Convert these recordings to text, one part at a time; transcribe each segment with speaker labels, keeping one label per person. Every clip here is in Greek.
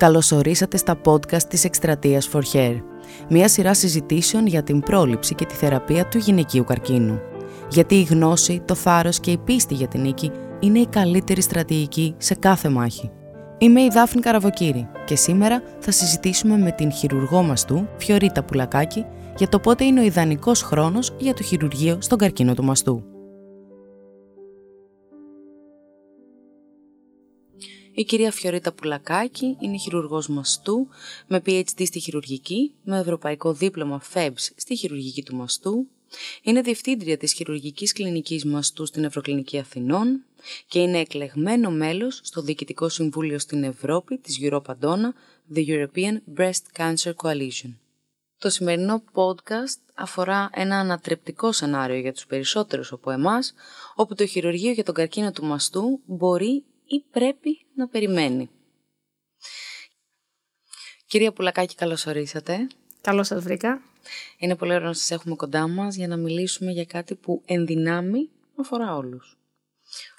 Speaker 1: Καλωσορίσατε στα podcast της Εκστρατείας For Hair, μια σειρά συζητήσεων για την πρόληψη και τη θεραπεία του γυναικείου καρκίνου. Γιατί η γνώση, το θάρρος και η πίστη για την νίκη είναι η καλύτερη στρατηγική σε κάθε μάχη. Είμαι η Δάφνη Καραβοκύρη και σήμερα θα συζητήσουμε με την χειρουργό μαστού, Φιωρίτα Πουλακάκη, για το πότε είναι ο ιδανικός χρόνος για το χειρουργείο στον καρκίνο του μαστού. Η κυρία Φιωρίτα Πουλακάκη είναι χειρουργός μαστού με PhD στη χειρουργική, με ευρωπαϊκό δίπλωμα FEBS στη χειρουργική του μαστού. Είναι διευθύντρια της χειρουργικής κλινικής μαστού στην Ευρωκλινική Αθηνών και είναι εκλεγμένο μέλος στο Διοικητικό Συμβούλιο στην Ευρώπη της Europa Donna, The European Breast Cancer Coalition. Το σημερινό podcast αφορά ένα ανατρεπτικό σενάριο για τους περισσότερους από εμάς, όπου το χειρουργείο για τον καρκίνο του μαστού μπορεί ή πρέπει να περιμένει. Κυρία Πουλακάκη, καλώς ορίσατε.
Speaker 2: Καλώς σας βρήκα.
Speaker 1: Είναι πολύ ωραίο να σας έχουμε κοντά μας για να μιλήσουμε για κάτι που ενδυνάμει αφορά όλους.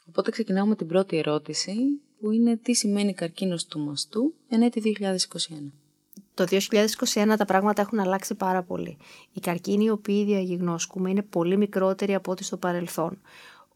Speaker 1: Οπότε ξεκινάω με την πρώτη ερώτηση, που είναι τι σημαίνει καρκίνος του μαστού εν έτη 2021.
Speaker 2: Το 2021 τα πράγματα έχουν αλλάξει πάρα πολύ. Οι καρκίνοι οι οποίοι διαγνώσκουμε είναι πολύ μικρότεροι από ό,τι στο παρελθόν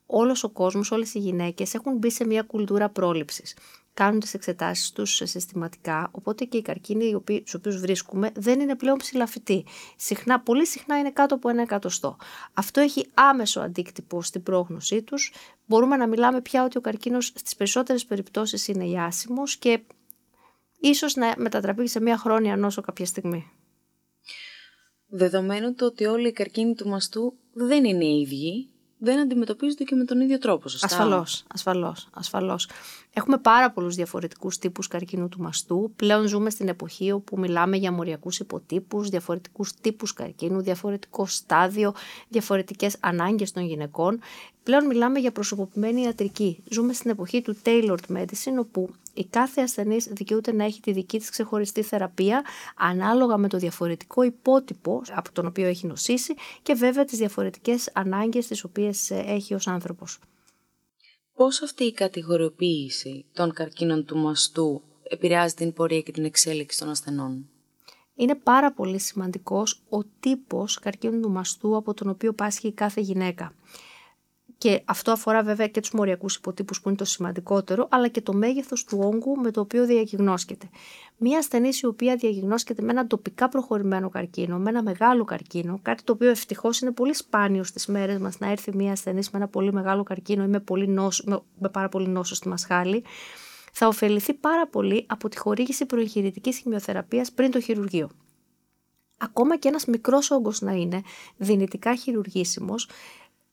Speaker 2: όλος ο κόσμος, όλες οι γυναίκες έχουν μπει σε μια κουλτούρα πρόληψης. Κάνουν τις εξετάσεις τους συστηματικά, οπότε και οι καρκίνοι στους οποίους βρίσκουμε δεν είναι πλέον ψηλαφιτοί. Συχνά, πολύ συχνά είναι κάτω από ένα εκατοστό. Αυτό έχει άμεσο αντίκτυπο στην πρόγνωσή τους. Μπορούμε να μιλάμε πια ότι ο καρκίνος στις περισσότερες περιπτώσεις είναι ιάσιμος και ίσως να μετατραπεί σε μια χρόνια νόσο κάποια στιγμή.
Speaker 1: Δεδομένου το ότι όλοι οι καρκίνοι του μαστού δεν είναι ίδιοι, δεν αντιμετωπίζονται και με τον ίδιο τρόπο, σωστά;
Speaker 2: Ασφαλώς, ασφαλώς, ασφαλώς. Έχουμε πάρα πολλούς διαφορετικούς τύπους καρκίνου του μαστού. Πλέον ζούμε στην εποχή όπου μιλάμε για μοριακούς υποτύπους, διαφορετικούς τύπους καρκίνου, διαφορετικό στάδιο, διαφορετικές ανάγκες των γυναικών. Πλέον μιλάμε για προσωποποιημένη ιατρική. Ζούμε στην εποχή του tailored medicine, όπου η κάθε ασθενής δικαιούται να έχει τη δική της ξεχωριστή θεραπεία, ανάλογα με το διαφορετικό υπότυπο από τον οποίο έχει νοσήσει και βέβαια τις διαφορετικές ανάγκες τις οποίες ε, έχει ως άνθρωπος.
Speaker 1: Πώς αυτή η κατηγοριοποίηση των καρκίνων του μαστού επηρεάζει την πορεία και την εξέλιξη των ασθενών;
Speaker 2: Είναι πάρα πολύ σημαντικός ο τύπος καρκίνου του μαστού από τον οποίο πάσχει κάθε γυναίκα. Και αυτό αφορά βέβαια και τους μοριακούς υποτύπους που είναι το σημαντικότερο, αλλά και το μέγεθος του όγκου με το οποίο διαγνώσκεται. Μία ασθενή η οποία διαγνώσκεται με ένα τοπικά προχωρημένο καρκίνο, με ένα μεγάλο καρκίνο, κάτι το οποίο ευτυχώς είναι πολύ σπάνιο στις μέρες μας να έρθει μία ασθενή με ένα πολύ μεγάλο καρκίνο ή με, πολύ νόσο, με, με πάρα πολύ νόσο στη μασχάλη, θα ωφεληθεί πάρα πολύ από τη χορήγηση προεγχειρητική χημειοθεραπείας πριν το χειρουργείο. Ακόμα και ένας μικρός όγκος να είναι δυνητικά χειρουργήσιμος,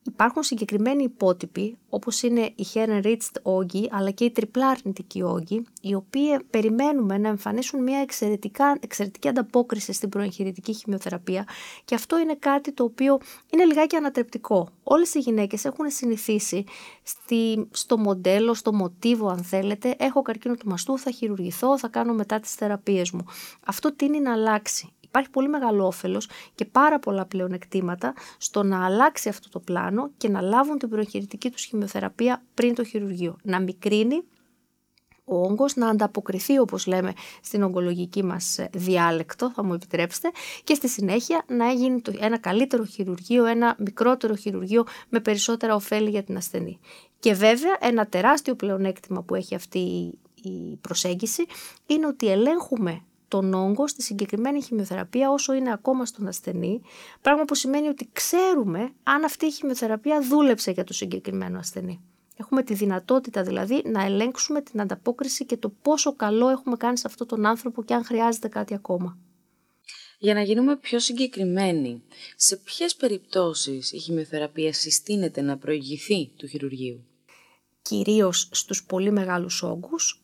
Speaker 2: Υπάρχουν συγκεκριμένοι υπότυποι, όπως είναι η Heron-Ridged όγκη, αλλά και η τριπλά αρνητική όγκη, οι οποίοι περιμένουμε να εμφανίσουν μια εξαιρετικά, εξαιρετική ανταπόκριση στην προεγχειρητική χημειοθεραπεία και αυτό είναι κάτι το οποίο είναι λιγάκι ανατρεπτικό. Όλες οι γυναίκες έχουν συνηθίσει στη, στο μοντέλο, στο μοτίβο αν θέλετε, έχω καρκίνο του μαστού, θα χειρουργηθώ, θα κάνω μετά τις θεραπείες μου. Αυτό τίνει να αλλάξει υπάρχει πολύ μεγάλο όφελος και πάρα πολλά πλεονεκτήματα στο να αλλάξει αυτό το πλάνο και να λάβουν την προχειρητική τους χημειοθεραπεία πριν το χειρουργείο. Να μικρύνει ο όγκος να ανταποκριθεί όπως λέμε στην ογκολογική μας διάλεκτο, θα μου επιτρέψετε, και στη συνέχεια να γίνει ένα καλύτερο χειρουργείο, ένα μικρότερο χειρουργείο με περισσότερα ωφέλη για την ασθενή. Και βέβαια ένα τεράστιο πλεονέκτημα που έχει αυτή η προσέγγιση είναι ότι ελέγχουμε τον όγκο στη συγκεκριμένη χημειοθεραπεία όσο είναι ακόμα στον ασθενή, πράγμα που σημαίνει ότι ξέρουμε αν αυτή η χημειοθεραπεία δούλεψε για το συγκεκριμένο ασθενή. Έχουμε τη δυνατότητα δηλαδή να ελέγξουμε την ανταπόκριση και το πόσο καλό έχουμε κάνει σε αυτόν τον άνθρωπο και αν χρειάζεται κάτι ακόμα.
Speaker 1: Για να γίνουμε πιο συγκεκριμένοι, σε ποιες περιπτώσεις η χημειοθεραπεία συστήνεται να προηγηθεί του χειρουργείου;
Speaker 2: Κυρίως στους πολύ μεγάλους όγκους,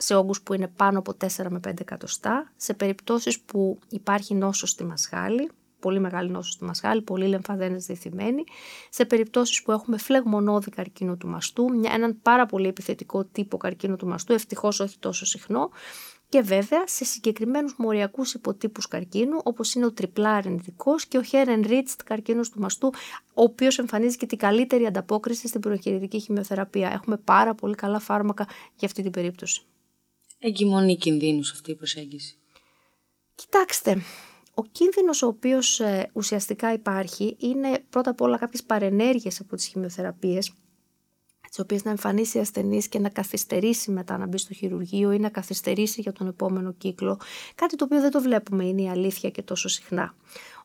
Speaker 2: σε όγκους που είναι πάνω από 4 με 5 εκατοστά, σε περιπτώσεις που υπάρχει νόσος στη μασχάλη, πολύ μεγάλη νόσος στη μασχάλη, πολύ λεμφαδένες διθυμένοι, σε περιπτώσεις που έχουμε φλεγμονώδη καρκίνο του μαστού, μια, έναν πάρα πολύ επιθετικό τύπο καρκίνο του μαστού, ευτυχώς όχι τόσο συχνό, και βέβαια σε συγκεκριμένους μοριακούς υποτύπους καρκίνου, όπως είναι ο τριπλά αρνητικός και ο Heron Ridged καρκίνος του μαστού, ο οποίος εμφανίζει και την καλύτερη ανταπόκριση στην προχειρητική χημειοθεραπεία. Έχουμε πάρα πολύ καλά φάρμακα για αυτή την περίπτωση.
Speaker 1: Εγκυμονεί κινδύνους αυτή η προσέγγιση.
Speaker 2: Κοιτάξτε, ο κίνδυνος ο οποίος ε, ουσιαστικά υπάρχει είναι πρώτα απ' όλα κάποιες παρενέργειες από τις χημειοθεραπείες τις οποίες να εμφανίσει ασθενής και να καθυστερήσει μετά να μπει στο χειρουργείο ή να καθυστερήσει για τον επόμενο κύκλο. Κάτι το οποίο δεν το βλέπουμε, είναι η αλήθεια και τόσο συχνά.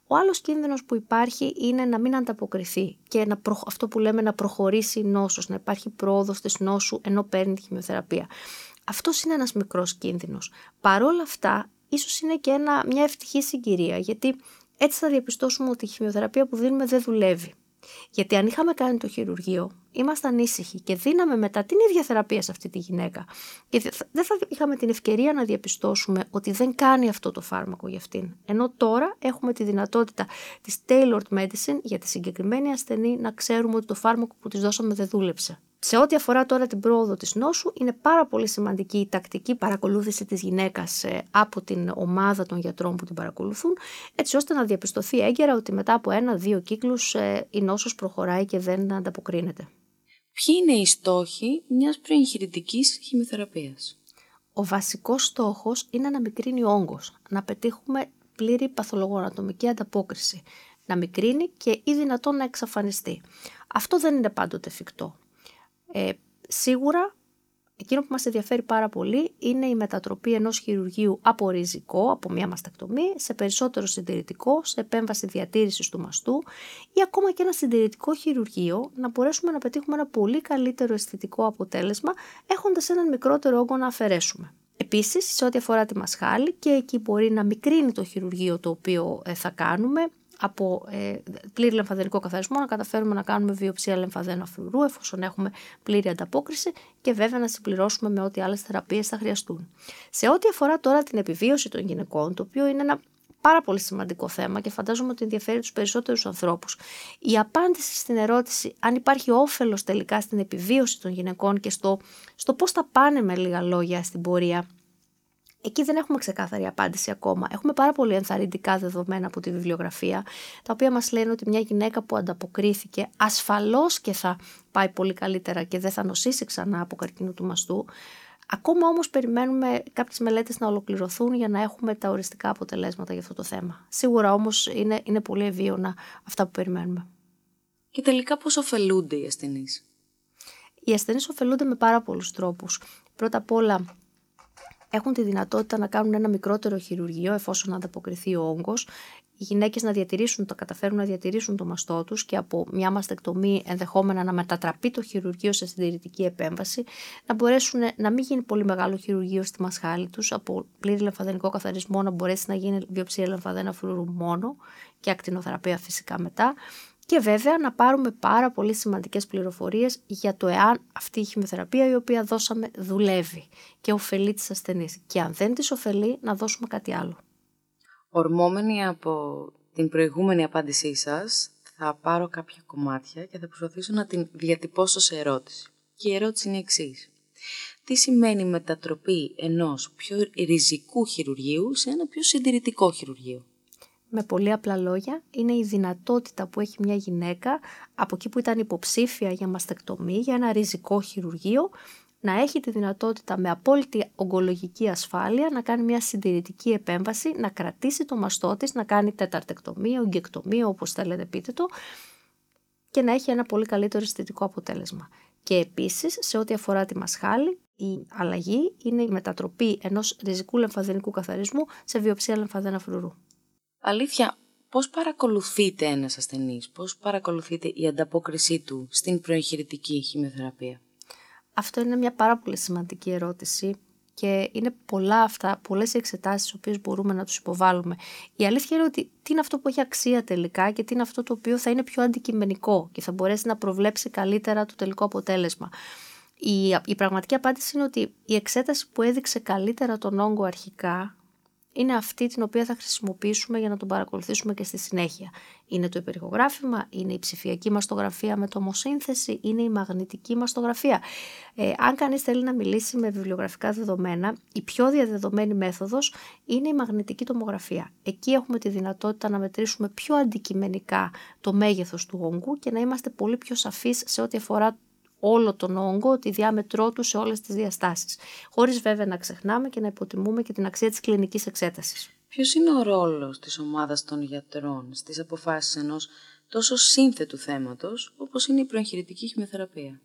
Speaker 2: Ο άλλος κίνδυνος που υπάρχει είναι να μην ανταποκριθεί και να αυτό που λέμε να προχωρήσει η νόσος, να υπάρχει πρόοδος της νόσου ενώ παίρνει τη χημειοθεραπεία. Αυτός είναι ένας μικρός κίνδυνος. Παρόλα αυτά, ίσως είναι και ένα, μια ευτυχή συγκυρία, γιατί έτσι θα διαπιστώσουμε ότι η χημειοθεραπεία που δίνουμε δεν δουλεύει. Γιατί αν είχαμε κάνει το χειρουργείο, ήμασταν ήσυχοι και δίναμε μετά την ίδια θεραπεία σε αυτή τη γυναίκα. Και δεν θα είχαμε την ευκαιρία να διαπιστώσουμε ότι δεν κάνει αυτό το φάρμακο για αυτήν. Ενώ τώρα έχουμε τη δυνατότητα της tailored medicine για τη συγκεκριμένη ασθενή να ξέρουμε ότι το φάρμακο που της δώσαμε δεν δούλεψε. Σε ό,τι αφορά τώρα την πρόοδο της νόσου, είναι πάρα πολύ σημαντική η τακτική παρακολούθηση της γυναίκας ε, από την ομάδα των γιατρών που την παρακολουθούν, έτσι ώστε να διαπιστωθεί έγκαιρα ότι μετά από ένα-δύο κύκλους ε, η νόσος προχωράει και δεν ανταποκρίνεται.
Speaker 1: Ποιοι είναι οι στόχοι μιας προεγχειρητικής χημειοθεραπείας;
Speaker 2: Ο βασικός στόχος είναι να μικρύνει ο όγκος, να πετύχουμε πλήρη παθολογοανατομική ανταπόκριση, να μικρύνει και ή δυνατόν να εξαφανιστεί. Αυτό δεν είναι πάντοτε εφικτό. Ε, σίγουρα εκείνο που μας ενδιαφέρει πάρα πολύ είναι η μετατροπή ενός χειρουργείου από ριζικό, από μια μαστεκτομή, σε περισσότερο συντηρητικό, σε επέμβαση διατήρησης του μαστού ή ακόμα και ένα συντηρητικό χειρουργείο να μπορέσουμε να πετύχουμε ένα πολύ καλύτερο αισθητικό αποτέλεσμα έχοντας έναν μικρότερο όγκο να αφαιρέσουμε. Επίσης, σε ό,τι αφορά τη μασχάλη, και εκεί μπορεί να μικρύνει το χειρουργείο το οποίο ε, θα κάνουμε, από ε, πλήρη λεμφαδενικό καθαρισμό να καταφέρουμε να κάνουμε βιοψία λεμφαδένα φρουρού εφόσον έχουμε πλήρη ανταπόκριση και βέβαια να συμπληρώσουμε με ό,τι άλλες θεραπείες θα χρειαστούν. Σε ό,τι αφορά τώρα την επιβίωση των γυναικών, το οποίο είναι ένα πάρα πολύ σημαντικό θέμα και φαντάζομαι ότι ενδιαφέρει τους περισσότερους ανθρώπους. Η απάντηση στην ερώτηση αν υπάρχει όφελος τελικά στην επιβίωση των γυναικών και στο, στο πώς θα πάνε με λίγα λόγια στην πορεία Εκεί δεν έχουμε ξεκάθαρη απάντηση ακόμα. Έχουμε πάρα πολύ ενθαρρυντικά δεδομένα από τη βιβλιογραφία, τα οποία μας λένε ότι μια γυναίκα που ανταποκρίθηκε ασφαλώς και θα πάει πολύ καλύτερα και δεν θα νοσήσει ξανά από καρκίνο του μαστού. Ακόμα όμως περιμένουμε κάποιες μελέτες να ολοκληρωθούν για να έχουμε τα οριστικά αποτελέσματα για αυτό το θέμα. Σίγουρα όμως είναι, είναι πολύ ευίωνα αυτά που περιμένουμε.
Speaker 1: Και τελικά πώς ωφελούνται οι ασθενείς;
Speaker 2: Οι ασθενείς ωφελούνται με πάρα πολλούς τρόπους. Πρώτα απ' όλα έχουν τη δυνατότητα να κάνουν ένα μικρότερο χειρουργείο εφόσον ανταποκριθεί ο όγκος. Οι γυναίκες να διατηρήσουν, το καταφέρουν να διατηρήσουν το μαστό τους και από μια μαστεκτομή ενδεχόμενα να μετατραπεί το χειρουργείο σε συντηρητική επέμβαση, να μπορέσουν να μην γίνει πολύ μεγάλο χειρουργείο στη μασχάλη τους, από πλήρη λεμφαδενικό καθαρισμό να μπορέσει να γίνει βιοψία λεμφαδένα φρουρού μόνο και ακτινοθεραπεία φυσικά μετά και βέβαια να πάρουμε πάρα πολύ σημαντικές πληροφορίες για το εάν αυτή η χημειοθεραπεία η οποία δώσαμε δουλεύει και ωφελεί τις ασθενείς. Και αν δεν τις ωφελεί να δώσουμε κάτι άλλο.
Speaker 1: Ορμόμενοι από την προηγούμενη απάντησή σας θα πάρω κάποια κομμάτια και θα προσπαθήσω να την διατυπώσω σε ερώτηση. Και η ερώτηση είναι η εξής. Τι σημαίνει μετατροπή ενός πιο ριζικού χειρουργείου σε ένα πιο συντηρητικό χειρουργείο;
Speaker 2: Με πολύ απλά λόγια, είναι η δυνατότητα που έχει μια γυναίκα από εκεί που ήταν υποψήφια για μαστεκτομή, για ένα ριζικό χειρουργείο, να έχει τη δυνατότητα με απόλυτη ογκολογική ασφάλεια να κάνει μια συντηρητική επέμβαση, να κρατήσει το μαστό της, να κάνει τεταρτεκτομία, ογκεκτομία, όπως θέλετε πείτε το, και να έχει ένα πολύ καλύτερο αισθητικό αποτέλεσμα. Και επίσης, σε ό,τι αφορά τη μασχάλη, η αλλαγή είναι η μετατροπή ενός ριζικού λεμφαδενικού καθαρισμού σε βιοψία λεμφαδένα φρουρού.
Speaker 1: Αλήθεια, πώς παρακολουθείτε ένας ασθενής, πώς παρακολουθείτε η ανταπόκρισή του στην προεγχειρητική χημειοθεραπεία;
Speaker 2: Αυτό είναι μια πάρα πολύ σημαντική ερώτηση και είναι πολλά αυτά, πολλές εξετάσεις τις οποίες μπορούμε να τους υποβάλουμε. Η αλήθεια είναι ότι τι είναι αυτό που έχει αξία τελικά και τι είναι αυτό το οποίο θα είναι πιο αντικειμενικό και θα μπορέσει να προβλέψει καλύτερα το τελικό αποτέλεσμα. Η, η πραγματική απάντηση είναι ότι η εξέταση που έδειξε καλύτερα τον όγκο αρχικά είναι αυτή την οποία θα χρησιμοποιήσουμε για να τον παρακολουθήσουμε και στη συνέχεια. Είναι το υπερηχογράφημα, είναι η ψηφιακή μαστογραφία με τομοσύνθεση, είναι η μαγνητική μαστογραφία. Ε, αν κανείς θέλει να μιλήσει με βιβλιογραφικά δεδομένα, η πιο διαδεδομένη μέθοδος είναι η μαγνητική τομογραφία. Εκεί έχουμε τη δυνατότητα να μετρήσουμε πιο αντικειμενικά το μέγεθος του όγκου και να είμαστε πολύ πιο σαφείς σε ό,τι αφορά όλο τον όγκο, τη διάμετρό του σε όλες τις διαστάσεις. Χωρίς βέβαια να ξεχνάμε και να υποτιμούμε και την αξία της κλινικής εξέτασης.
Speaker 1: Ποιος είναι ο ρόλος της ομάδας των γιατρών στις αποφάσεις ενός τόσο σύνθετου θέματος όπως είναι η προεγχειρητική χημειοθεραπεία.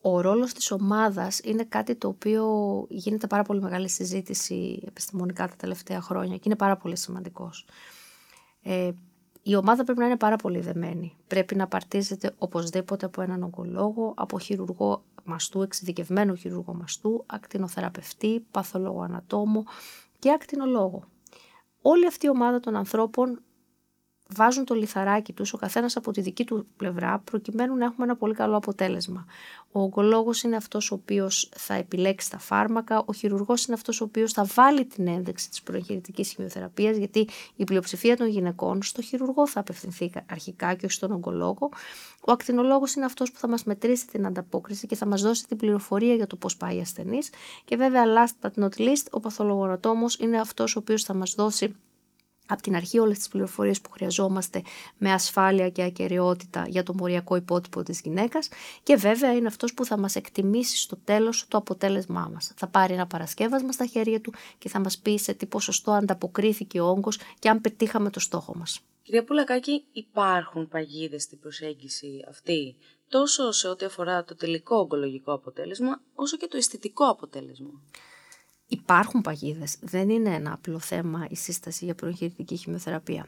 Speaker 2: Ο ρόλος της ομάδας είναι κάτι το οποίο γίνεται πάρα πολύ μεγάλη συζήτηση επιστημονικά τα τελευταία χρόνια και είναι πάρα πολύ σημαντικός. Ε, η ομάδα πρέπει να είναι πάρα πολύ δεμένη. Πρέπει να παρτίζεται οπωσδήποτε από έναν ογκολόγο, από χειρουργό μαστού, εξειδικευμένο χειρουργό μαστού, ακτινοθεραπευτή, παθολόγο ανατόμο και ακτινολόγο. Όλη αυτή η ομάδα των ανθρώπων βάζουν το λιθαράκι τους ο καθένας από τη δική του πλευρά προκειμένου να έχουμε ένα πολύ καλό αποτέλεσμα. Ο ογκολόγος είναι αυτός ο οποίος θα επιλέξει τα φάρμακα, ο χειρουργός είναι αυτός ο οποίος θα βάλει την ένδειξη της προεγχειρητικής χημειοθεραπείας γιατί η πλειοψηφία των γυναικών στο χειρουργό θα απευθυνθεί αρχικά και όχι στον ογκολόγο. Ο ακτινολόγος είναι αυτός που θα μας μετρήσει την ανταπόκριση και θα μας δώσει την πληροφορία για το πώς πάει η ασθενής και βέβαια last but not least ο παθολογονατόμος είναι αυτός ο οποίος θα μας δώσει από την αρχή όλες τις πληροφορίες που χρειαζόμαστε με ασφάλεια και ακαιρεότητα για το μοριακό υπότυπο της γυναίκας και βέβαια είναι αυτός που θα μας εκτιμήσει στο τέλος το αποτέλεσμά μας. Θα πάρει ένα παρασκεύασμα στα χέρια του και θα μας πει σε τι ποσοστό ανταποκρίθηκε ο όγκος και αν πετύχαμε το στόχο μας.
Speaker 1: Κυρία Πουλακάκη, υπάρχουν παγίδες στην προσέγγιση αυτή, τόσο σε ό,τι αφορά το τελικό ογκολογικό αποτέλεσμα, όσο και το αισθητικό αποτέλεσμα;
Speaker 2: Υπάρχουν παγίδες. Δεν είναι ένα απλό θέμα η σύσταση για προεγχειρητική χημειοθεραπεία.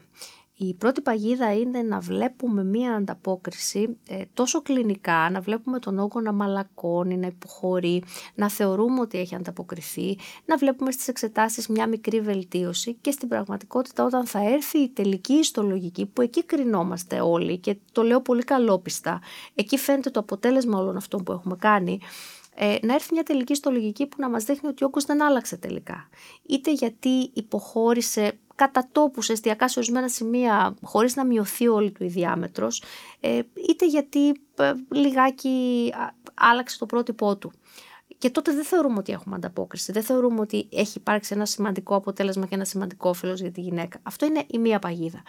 Speaker 2: Η πρώτη παγίδα είναι να βλέπουμε μία ανταπόκριση ε, τόσο κλινικά, να βλέπουμε τον όγκο να μαλακώνει, να υποχωρεί, να θεωρούμε ότι έχει ανταποκριθεί, να βλέπουμε στις εξετάσεις μια μικρή βελτίωση και στην πραγματικότητα όταν θα έρθει η τελική ιστολογική που εκεί κρινόμαστε όλοι και το λέω πολύ καλόπιστα, εκεί φαίνεται το αποτέλεσμα όλων αυτών που έχουμε κάνει, ε, να έρθει μια τελική στολογική που να μας δείχνει ότι ο όγκος δεν άλλαξε τελικά. Είτε γιατί υποχώρησε κατά τόπους εστιακά σε ορισμένα σημεία χωρίς να μειωθεί όλη του η διάμετρος, ε, είτε γιατί ε, λιγάκι άλλαξε το πρότυπό του. Και τότε δεν θεωρούμε ότι έχουμε ανταπόκριση. Δεν θεωρούμε ότι έχει υπάρξει ένα σημαντικό αποτέλεσμα και ένα σημαντικό όφελος για τη γυναίκα. Αυτό είναι η μία παγίδα.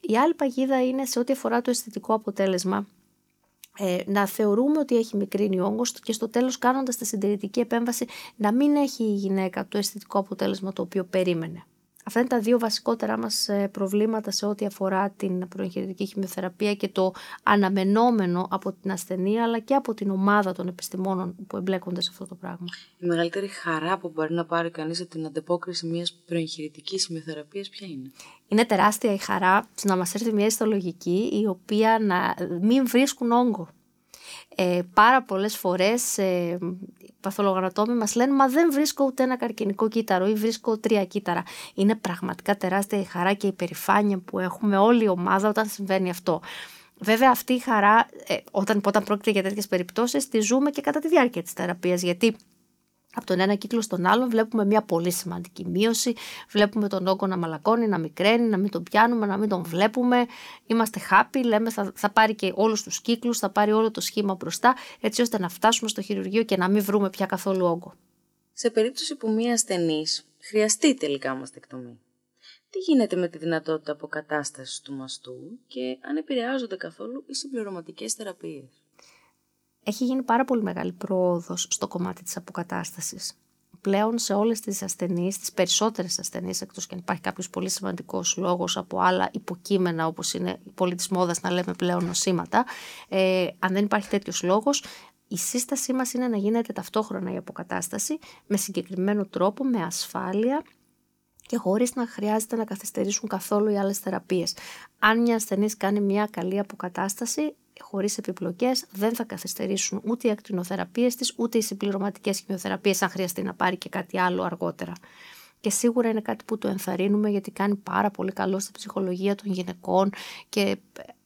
Speaker 2: Η άλλη παγίδα είναι σε ό,τι αφορά το αισθητικό αποτέλεσμα ε, να θεωρούμε ότι έχει μικρύνει όγκος και στο τέλος κάνοντας τη συντηρητική επέμβαση να μην έχει η γυναίκα το αισθητικό αποτέλεσμα το οποίο περίμενε. Αυτά είναι τα δύο βασικότερά μας ε, προβλήματα σε ό,τι αφορά την προεγχειρητική χημειοθεραπεία και το αναμενόμενο από την ασθενή αλλά και από την ομάδα των επιστημόνων που εμπλέκονται σε αυτό το πράγμα.
Speaker 1: Η μεγαλύτερη χαρά που μπορεί να πάρει κανείς από την αντεπόκριση μιας προεγχειρητικής χημειοθεραπείας ποια είναι;
Speaker 2: Είναι τεράστια η χαρά να μας έρθει μια ιστολογική η οποία να μην βρίσκουν όγκο. Ε, πάρα πολλές φορές ε, παθολογανατόμοι μας λένε μα δεν βρίσκω ούτε ένα καρκινικό κύτταρο ή βρίσκω τρία κύτταρα. Είναι πραγματικά τεράστια η χαρά και η περηφάνεια που έχουμε όλη η ομάδα όταν συμβαίνει αυτό. Βέβαια αυτή η χαρά ε, όταν, όταν πρόκειται για τέτοιες περιπτώσεις τη ζούμε και κατά τη διάρκεια της θεραπείας γιατί από τον ένα κύκλο στον άλλον βλέπουμε μια πολύ σημαντική μείωση. Βλέπουμε τον όγκο να μαλακώνει, να μικραίνει, να μην τον πιάνουμε, να μην τον βλέπουμε. Είμαστε happy, λέμε θα, θα πάρει και όλους τους κύκλους, θα πάρει όλο το σχήμα μπροστά, έτσι ώστε να φτάσουμε στο χειρουργείο και να μην βρούμε πια καθόλου όγκο.
Speaker 1: Σε περίπτωση που μία ασθενής χρειαστεί τελικά μαστεκτομή, τι γίνεται με τη δυνατότητα αποκατάστασης του μαστού και αν επηρεάζονται καθόλου οι συμπληρωματικές θεραπείες;
Speaker 2: Έχει γίνει πάρα πολύ μεγάλη πρόοδος στο κομμάτι της αποκατάστασης. Πλέον σε όλες τις ασθενείς, τις περισσότερες ασθενείς, εκτός και αν υπάρχει κάποιος πολύ σημαντικός λόγος από άλλα υποκείμενα όπως είναι η πόλη της μόδας να λέμε πλέον νοσήματα, ε, αν δεν υπάρχει τέτοιος λόγος, η σύστασή μας είναι να γίνεται ταυτόχρονα η αποκατάσταση με συγκεκριμένο τρόπο, με ασφάλεια και χωρίς να χρειάζεται να καθυστερήσουν καθόλου οι άλλες θεραπείες. Αν μια ασθενής κάνει μια καλή αποκατάσταση, χωρίς επιπλοκές δεν θα καθυστερήσουν ούτε οι ακτινοθεραπείες της ούτε οι συμπληρωματικές χημειοθεραπείες αν χρειαστεί να πάρει και κάτι άλλο αργότερα. Και σίγουρα είναι κάτι που το ενθαρρύνουμε γιατί κάνει πάρα πολύ καλό στην ψυχολογία των γυναικών και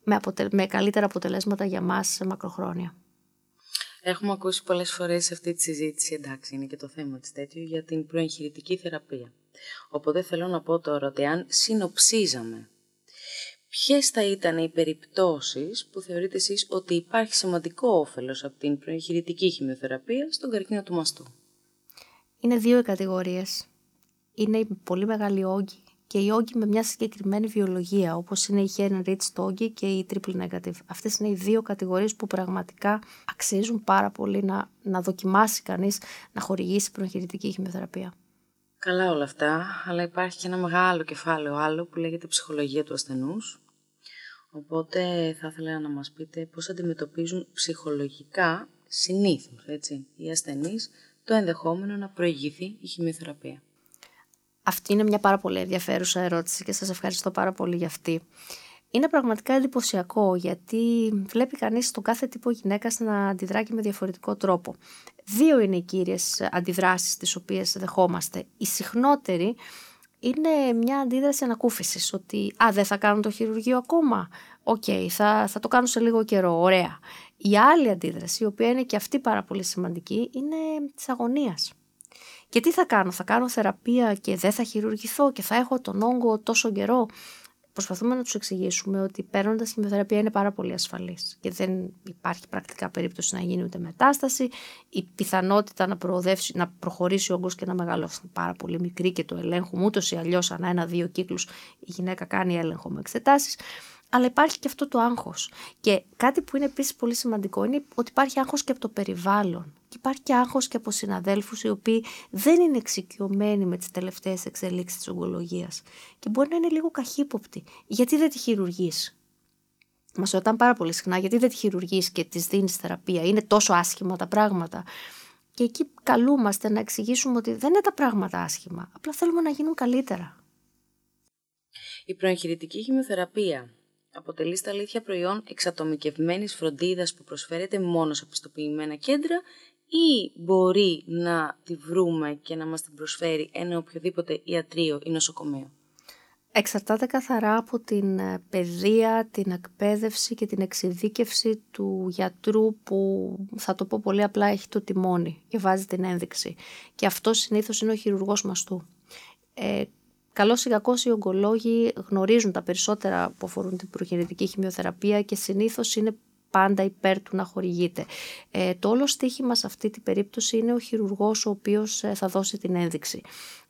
Speaker 2: με, με καλύτερα αποτελέσματα για μας σε μακροχρόνια.
Speaker 1: Έχουμε ακούσει πολλές φορές σε αυτή τη συζήτηση, εντάξει είναι και το θέμα της τέτοιου, για την προεγχειρητική θεραπεία. Οπότε θέλω να πω τώρα ότι αν συνοψίζαμε ποιες θα ήταν οι περιπτώσεις που θεωρείτε εσείς ότι υπάρχει σημαντικό όφελος από την προεγχειρητική χημειοθεραπεία στον καρκίνο του μαστού;
Speaker 2: Είναι δύο οι κατηγορίες. Είναι η πολύ μεγάλη όγκη και οι όγκοι με μια συγκεκριμένη βιολογία, όπως είναι η Helen Rich όγκοι και η Triple Negative. Αυτές είναι οι δύο κατηγορίες που πραγματικά αξίζουν πάρα πολύ να, να δοκιμάσει κανείς να χορηγήσει προχειρητική χημειοθεραπεία.
Speaker 1: Καλά όλα αυτά, αλλά υπάρχει και ένα μεγάλο κεφάλαιο άλλο που λέγεται ψυχολογία του ασθενούς. Οπότε θα ήθελα να μας πείτε πώς αντιμετωπίζουν ψυχολογικά συνήθως έτσι, οι ασθενείς το ενδεχόμενο να προηγηθεί η χημειοθεραπεία.
Speaker 2: Αυτή είναι μια πάρα πολύ ενδιαφέρουσα ερώτηση και σας ευχαριστώ πάρα πολύ για αυτή. Είναι πραγματικά εντυπωσιακό γιατί βλέπει κανείς τον κάθε τύπο γυναίκας να αντιδρά και με διαφορετικό τρόπο. Δύο είναι οι κύριες αντιδράσεις τις οποίες δεχόμαστε. Η συχνότερη είναι μια αντίδραση ανακούφισης ότι «Α, δεν θα κάνω το χειρουργείο ακόμα, οκ, θα, θα το κάνω σε λίγο καιρό, ωραία». Η άλλη αντίδραση, η οποία είναι και αυτή πάρα πολύ σημαντική, είναι της αγωνίας. Και τι θα κάνω, θα κάνω θεραπεία και δεν θα χειρουργηθώ και θα έχω τον όγκο τόσο καιρό. Προσπαθούμε να τους εξηγήσουμε ότι παίρνοντας χημειοθεραπεία είναι πάρα πολύ ασφαλής και δεν υπάρχει πρακτικά περίπτωση να γίνει ούτε μετάσταση. Η πιθανότητα να, προοδεύσει, να προχωρήσει ο όγκος και να μεγαλώσει είναι πάρα πολύ μικρή και το ελέγχουμε ούτως ή αλλιώς ανά ένα-δύο κύκλους η γυναίκα κάνει έλεγχο με εξετάσεις αλλά υπάρχει και αυτό το άγχος. Και κάτι που είναι επίσης πολύ σημαντικό είναι ότι υπάρχει άγχος και από το περιβάλλον. Και υπάρχει και άγχος και από συναδέλφους οι οποίοι δεν είναι εξοικειωμένοι με τις τελευταίες εξελίξεις της ογκολογίας. Και μπορεί να είναι λίγο καχύποπτοι. Γιατί δεν τη χειρουργείς; Μας ρωτάνε πάρα πολύ συχνά γιατί δεν τη χειρουργείς και της δίνεις θεραπεία; Είναι τόσο άσχημα τα πράγματα. Και εκεί καλούμαστε να εξηγήσουμε ότι δεν είναι τα πράγματα άσχημα. Απλά θέλουμε να γίνουν καλύτερα.
Speaker 1: Η προεγχειρητική χημειοθεραπεία αποτελεί στα αλήθεια προϊόν εξατομικευμένης φροντίδας που προσφέρεται μόνος σε πιστοποιημένα κέντρα ή μπορεί να τη βρούμε και να μας την προσφέρει ένα οποιοδήποτε ιατρείο ή νοσοκομείο;
Speaker 2: Εξαρτάται καθαρά από την ε, παιδεία, την εκπαίδευση και την εξειδίκευση του γιατρού που θα το πω πολύ απλά έχει το τιμόνι και βάζει την ένδειξη. Και αυτό συνήθως είναι ο χειρουργός μαστού. Ε, Καλό ή κακό, οι ογκολόγοι γνωρίζουν τα περισσότερα που αφορούν την προγεννητική χημειοθεραπεία και συνήθως είναι πάντα υπέρ του να χορηγείται. Ε, το όλο στοίχημα σε αυτή την περίπτωση είναι ο χειρουργός ο οποίος ε, θα δώσει την ένδειξη.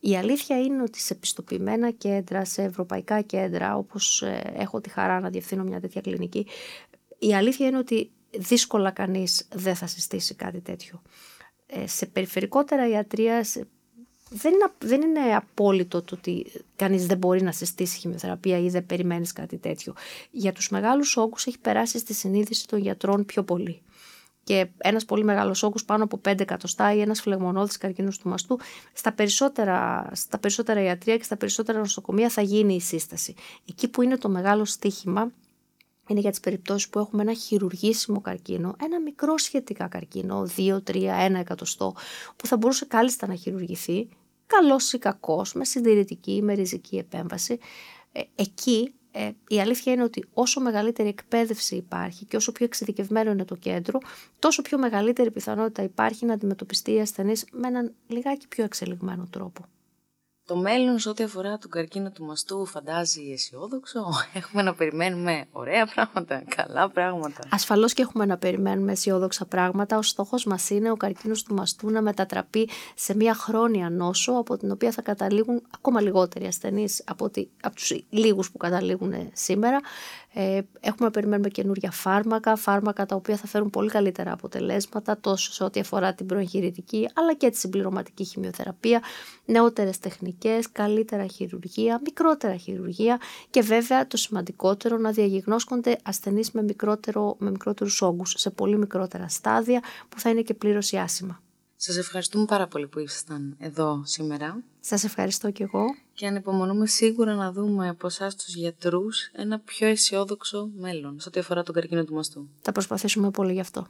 Speaker 2: Η αλήθεια είναι ότι σε πιστοποιημένα κέντρα, σε ευρωπαϊκά κέντρα, όπως ε, έχω τη χαρά να διευθύνω μια τέτοια κλινική, η αλήθεια είναι ότι δύσκολα κανείς δεν θα συστήσει κάτι τέτοιο. Ε, σε περιφερικότερα ιατρία, δεν είναι, δεν είναι απόλυτο το ότι κανείς δεν μπορεί να συστήσει χημειοθεραπεία ή δεν περιμένεις κάτι τέτοιο. Για τους μεγάλους όγκους έχει περάσει στη συνείδηση των γιατρών πιο πολύ. Και ένας πολύ μεγάλος όγκος πάνω από 5 εκατοστά ή ένας φλεγμονώδης καρκίνος του μαστού, στα περισσότερα, στα περισσότερα ιατρία και στα περισσότερα νοσοκομεία θα γίνει η σύσταση. Εκεί που είναι το μεγάλο στίχημα είναι για τις περιπτώσεις που έχουμε ένα χειρουργήσιμο καρκίνο, ένα μικρό σχετικά καρκίνο, 2, 3, 1 εκατοστό, που θα μπορούσε κάλλιστα να χειρουργηθεί, καλός ή κακός, με συντηρητική ή με ριζική επέμβαση. Ε, εκεί ε, η αλήθεια είναι ότι όσο μεγαλύτερη εκπαίδευση υπάρχει και όσο πιο εξειδικευμένο είναι το κέντρο, τόσο πιο μεγαλύτερη πιθανότητα υπάρχει να αντιμετωπιστεί η ασθενής με έναν λιγάκι πιο εξελιγμένο τρόπο.
Speaker 1: Το μέλλον σε ό,τι αφορά τον καρκίνο του μαστού φαντάζει αισιόδοξο. Έχουμε να περιμένουμε ωραία πράγματα, καλά πράγματα.
Speaker 2: Ασφαλώς και έχουμε να περιμένουμε αισιόδοξα πράγματα. Ο στόχος μας είναι ο καρκίνος του μαστού να μετατραπεί σε μια χρόνια νόσο από την οποία θα καταλήγουν ακόμα λιγότεροι ασθενείς από, ότι, από τους λίγους που καταλήγουν σήμερα ε, έχουμε να περιμένουμε καινούργια φάρμακα, φάρμακα τα οποία θα φέρουν πολύ καλύτερα αποτελέσματα τόσο σε ό,τι αφορά την προεγχειρητική αλλά και τη συμπληρωματική χημειοθεραπία, νεότερες τεχνικές, καλύτερα χειρουργία, μικρότερα χειρουργία και βέβαια το σημαντικότερο να διαγιγνώσκονται ασθενείς με, μικρότερο, με μικρότερους όγκους σε πολύ μικρότερα στάδια που θα είναι και πλήρως άσημα.
Speaker 1: Σας ευχαριστούμε πάρα πολύ που ήσασταν εδώ σήμερα.
Speaker 2: Σας ευχαριστώ και εγώ.
Speaker 1: Και ανυπομονούμε σίγουρα να δούμε από εσάς τους γιατρούς ένα πιο αισιόδοξο μέλλον σε ό,τι αφορά τον καρκίνο του μαστού.
Speaker 2: Θα προσπαθήσουμε πολύ γι' αυτό.